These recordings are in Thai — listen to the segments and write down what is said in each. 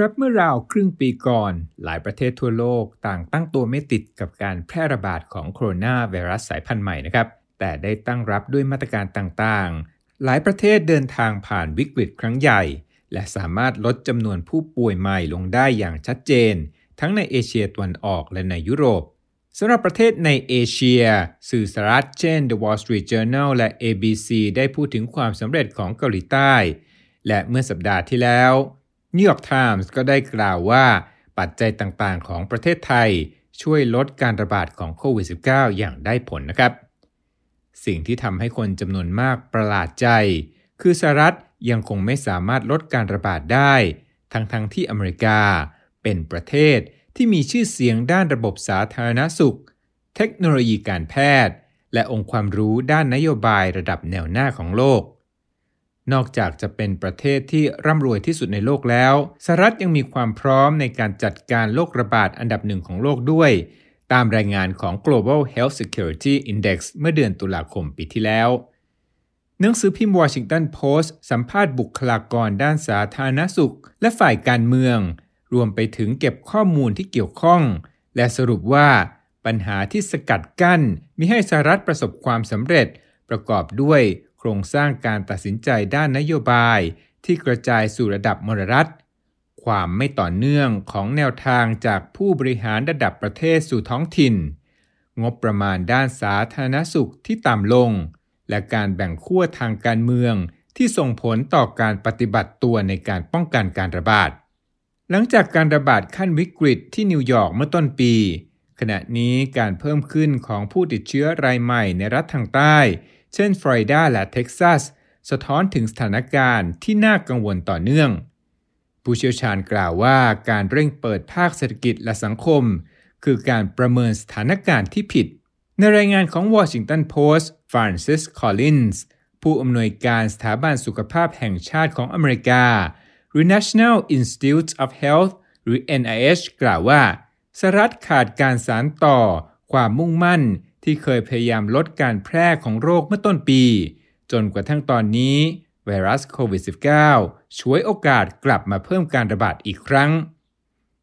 ครับเมื่อราวครึ่งปีก่อน หลายประเทศทั่วโลกต่างตั้งตัวไม่ติดกับการแพร่ระบาดของโคโรนาไวรัสสายพันธุ์ใหม่นะครับ แต่ได้ตั้งรับด้วยมาตรการต่างๆ หลายประเทศเดินทางผ่านวิกฤตครั้งใหญ่ และสามารถลดจำนวนผู้ป่วยใหม่ลงได้อย่างชัดเจน ทั้งในเอเชียตะวันออกและในยุโรปสำหรับประเทศในเอเชีย สื่อสารเช่น The Wall Street Journal และ ABC ได้พูดถึงความสำเร็จของเกาหลีใต้ และเมื่อสัปดาห์ที่แล้ว New York Times ก็ได้กล่าวว่าปัจจัยต่างๆ ของประเทศไทยช่วยลดการระบาดของโควิด -19 อย่างได้ผลนะครับ สิ่งที่ทำให้คนจำนวนมากประหลาดใจ คือสหรัฐยังคงไม่สามารถลดการระบาดได้ ทั้งๆทที่อเมริกา เป็นประเทศที่มีชื่อเสียงด้านระบบสาธารณสุข เทคโนโลยีการแพทย์ และองค์ความรู้ด้านนโยบายระดับแนวหน้าของโลก นอกจากจะเป็นประเทศที่ร่ำรวยที่สุดในโลกแล้วสหรัฐยังมีความพร้อมในการจัดการโรคระบาดอันดับหนึ่งของโลกด้วย ตามรายงานของ Global Health Security Index เมื่อเดือนตุลาคมปีที่แล้วหนังสือพิมพ์วอชิงตันโพสต์สัมภาษณ์บุคลากรด้านสาธารณสุข และฝ่ายการเมือง รวมไปถึงเก็บข้อมูลที่เกี่ยวข้อง และสรุปว่าปัญหาที่สกัดกั้นมิให้สหรัฐประสบความสำเร็จ ประกอบด้วย โครงสร้างการตัดสินใจด้านนโยบายที่กระจายสู่ระดับมรรัฐ ความไม่ต่อเนื่องของแนวทางจากผู้บริหารระดับประเทศสู่ท้องถิ่น งบประมาณด้านสาธารณสุขที่ต่ำลง และการแบ่งขั้วทางการเมืองที่ส่งผลต่อการปฏิบัติตัวในการป้องกันการระบาด หลังจากการระบาดขั้นวิกฤตที่นิวยอร์กเมื่อต้นปี ขณะนี้การเพิ่มขึ้นของผู้ติดเชื้อรายใหม่ในรัฐทางใต้ เช่นฟลอริดาและเท็กซัส สะท้อนถึงสถานการณ์ที่น่ากังวลต่อเนื่อง ผู้เชี่ยวชาญกล่าวว่าการเร่งเปิดภาคเศรษฐกิจและสังคม คือการประเมินสถานการณ์ที่ผิด ในรายงานของ Washington Post ฟรานซิส คอลลินส์ผู้อำนวยการสถาบันสุขภาพแห่งชาติของอเมริการือ National Institutes of Health หรือ NIH กล่าวว่าสหรัฐขาดการสานต่อ ความมุ่งมั่น ที่เคยพยายามลดการแพร่ของโรคเมื่อต้นปี จนกระทั่งตอนนี้ไวรัสโควิด -19 ช่วยโอกาสกลับมาเพิ่มการระบาดอีกครั้ง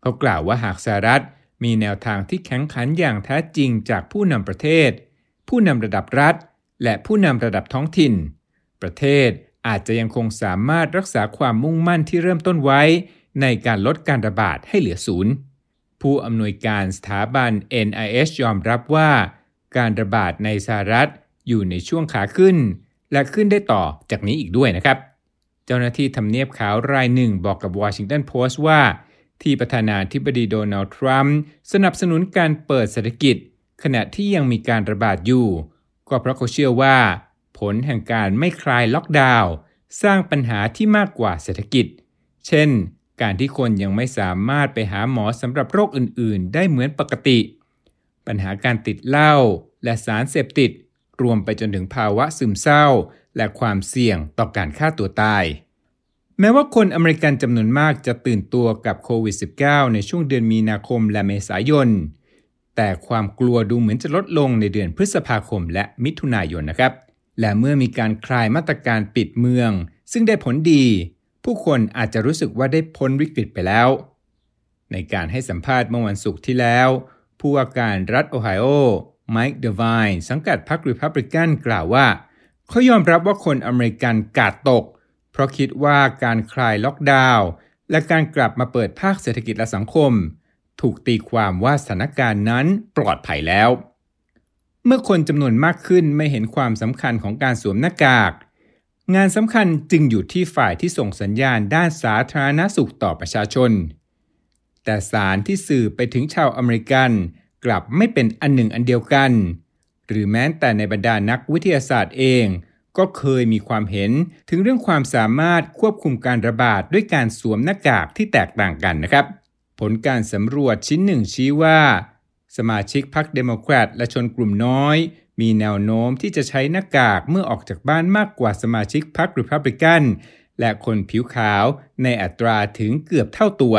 เขากล่าวว่าหากสหรัฐมีแนวทางที่แข็งขันอย่างแท้จริงจากผู้นำประเทศ ผู้นำระดับรัฐ และผู้นำระดับท้องถิ่น ประเทศอาจจะยังคงสามารถรักษาความมุ่งมั่นที่เริ่มต้นไว้ ในการลดการระบาดให้เหลือศูนย์ผู้อำนวยการสถาบัน NIH ยอมรับว่า การระบาดในสหรัฐอยู่ในช่วงขาขึ้น และขึ้นได้ต่อจากนี้อีกด้วยนะครับ เจ้าหน้าที่ทำเนียบขาวรายหนึ่งบอกกับ Washington Post ว่า ที่ประธานาธิบดีโดนัลด์ทรัมป์สนับสนุนการเปิดเศรษฐกิจ ขณะที่ยังมีการระบาดอยู่ ก็เพราะเขาเชื่อว่า ผลแห่งการไม่คลายล็อกดาวน์สร้างปัญหาที่มากกว่าเศรษฐกิจ เช่น การที่คนยังไม่สามารถไปหาหมอสำหรับโรคอื่น ๆ ได้เหมือนปกติ ปัญหาการติดเหล้าและสารเสพติด รวมไปจนถึงภาวะซึมเศร้า และความเสี่ยงต่อการฆ่าตัวตาย แม้ว่าคนอเมริกันจำนวนมากจะตื่นตัวกับโควิด -19 ในช่วงเดือนมีนาคมและเมษายน แต่ความกลัวดูเหมือนจะลดลงในเดือนพฤษภาคมและมิถุนายนนะครับ และเมื่อมีการคลายมาตรการปิดเมือง ซึ่งได้ผลดี ผู้คนอาจจะรู้สึกว่าได้พ้นวิกฤตไปแล้ว ในการให้สัมภาษณ์เมื่อวันศุกร์ที่แล้ว ผู้ว่าการรัฐโอไฮโอไมค์เดวายน์สังกัดพรรครีพับลิกันกล่าวว่า เขายอมรับว่าคนอเมริกันการ์ดตก เพราะคิดว่าการคลายล็อกดาวน์และการกลับมาเปิดภาคเศรษฐกิจและสังคม ถูกตีความว่าสถานการณ์นั้นปลอดภัยแล้ว เมื่อคนจำนวนมากขึ้นไม่เห็นความสำคัญของการสวมหน้ากาก งานสำคัญจึงอยู่ที่ฝ่ายที่ส่งสัญญาณด้านสาธารณสุขต่อประชาชน แต่สารที่สื่อไปถึงชาวอเมริกัน กลับไม่เป็นอันหนึ่งอันเดียวกัน หรือแม้แต่ในบรรดานักวิทยาศาสตร์เอง ก็เคยมีความเห็นถึงเรื่องความสามารถควบคุมการระบาดด้วยการสวมหน้ากากที่แตกต่างกันนะครับ ผลการสำรวจชิ้นหนึ่งชี้ว่า สมาชิกพรรคเดโมแครตและชนกลุ่มน้อย มีแนวโน้มที่จะใช้หน้ากากเมื่อออกจากบ้านมากกว่าสมาชิกพรรครีพับลิกันและคนผิวขาวในอัตราถึงเกือบเท่าตัว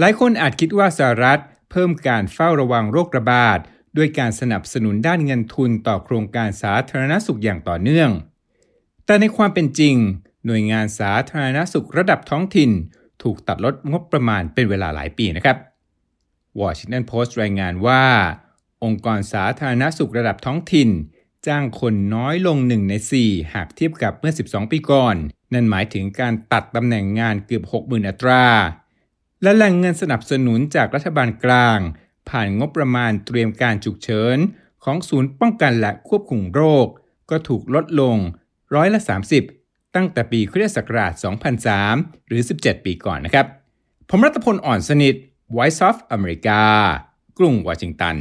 หลายคนอาจคิดว่าสหรัฐเพิ่มการเฝ้าระวังโรคระบาด ด้วยการสนับสนุนด้านเงินทุนต่อโครงการสาธารณสุขอย่างต่อเนื่อง แต่ในความเป็นจริง หน่วยงานสาธารณสุขระดับท้องถิ่น ถูกตัดลดงบประมาณเป็นเวลาหลายปีนะครับวอชิงตันโพสต์รายงานว่า องค์กรสาธารณสุขระดับท้องถิ่น จ้างคนน้อยลงหนึ่งใน 4 หากเทียบกับเมื่อ 12 ปีก่อน นั่นหมายถึงการตัดตำแหน่งงานเกือบ 60,000 อัตรา และแหล่งเงินสนับสนุนจากรัฐบาลกลาง ผ่านงบประมาณเตรียมการฉุกเฉิน ของศูนย์ป้องกันและควบคุมโรค ก็ถูกลดลงร้อยละ 30 ตั้งแต่ปีคริสตศักราช 2003 หรือ 17 ปีก่อนนะครับ ผมรัตพลอ่อนสนิท Voice of America กรุงวอชิงตัน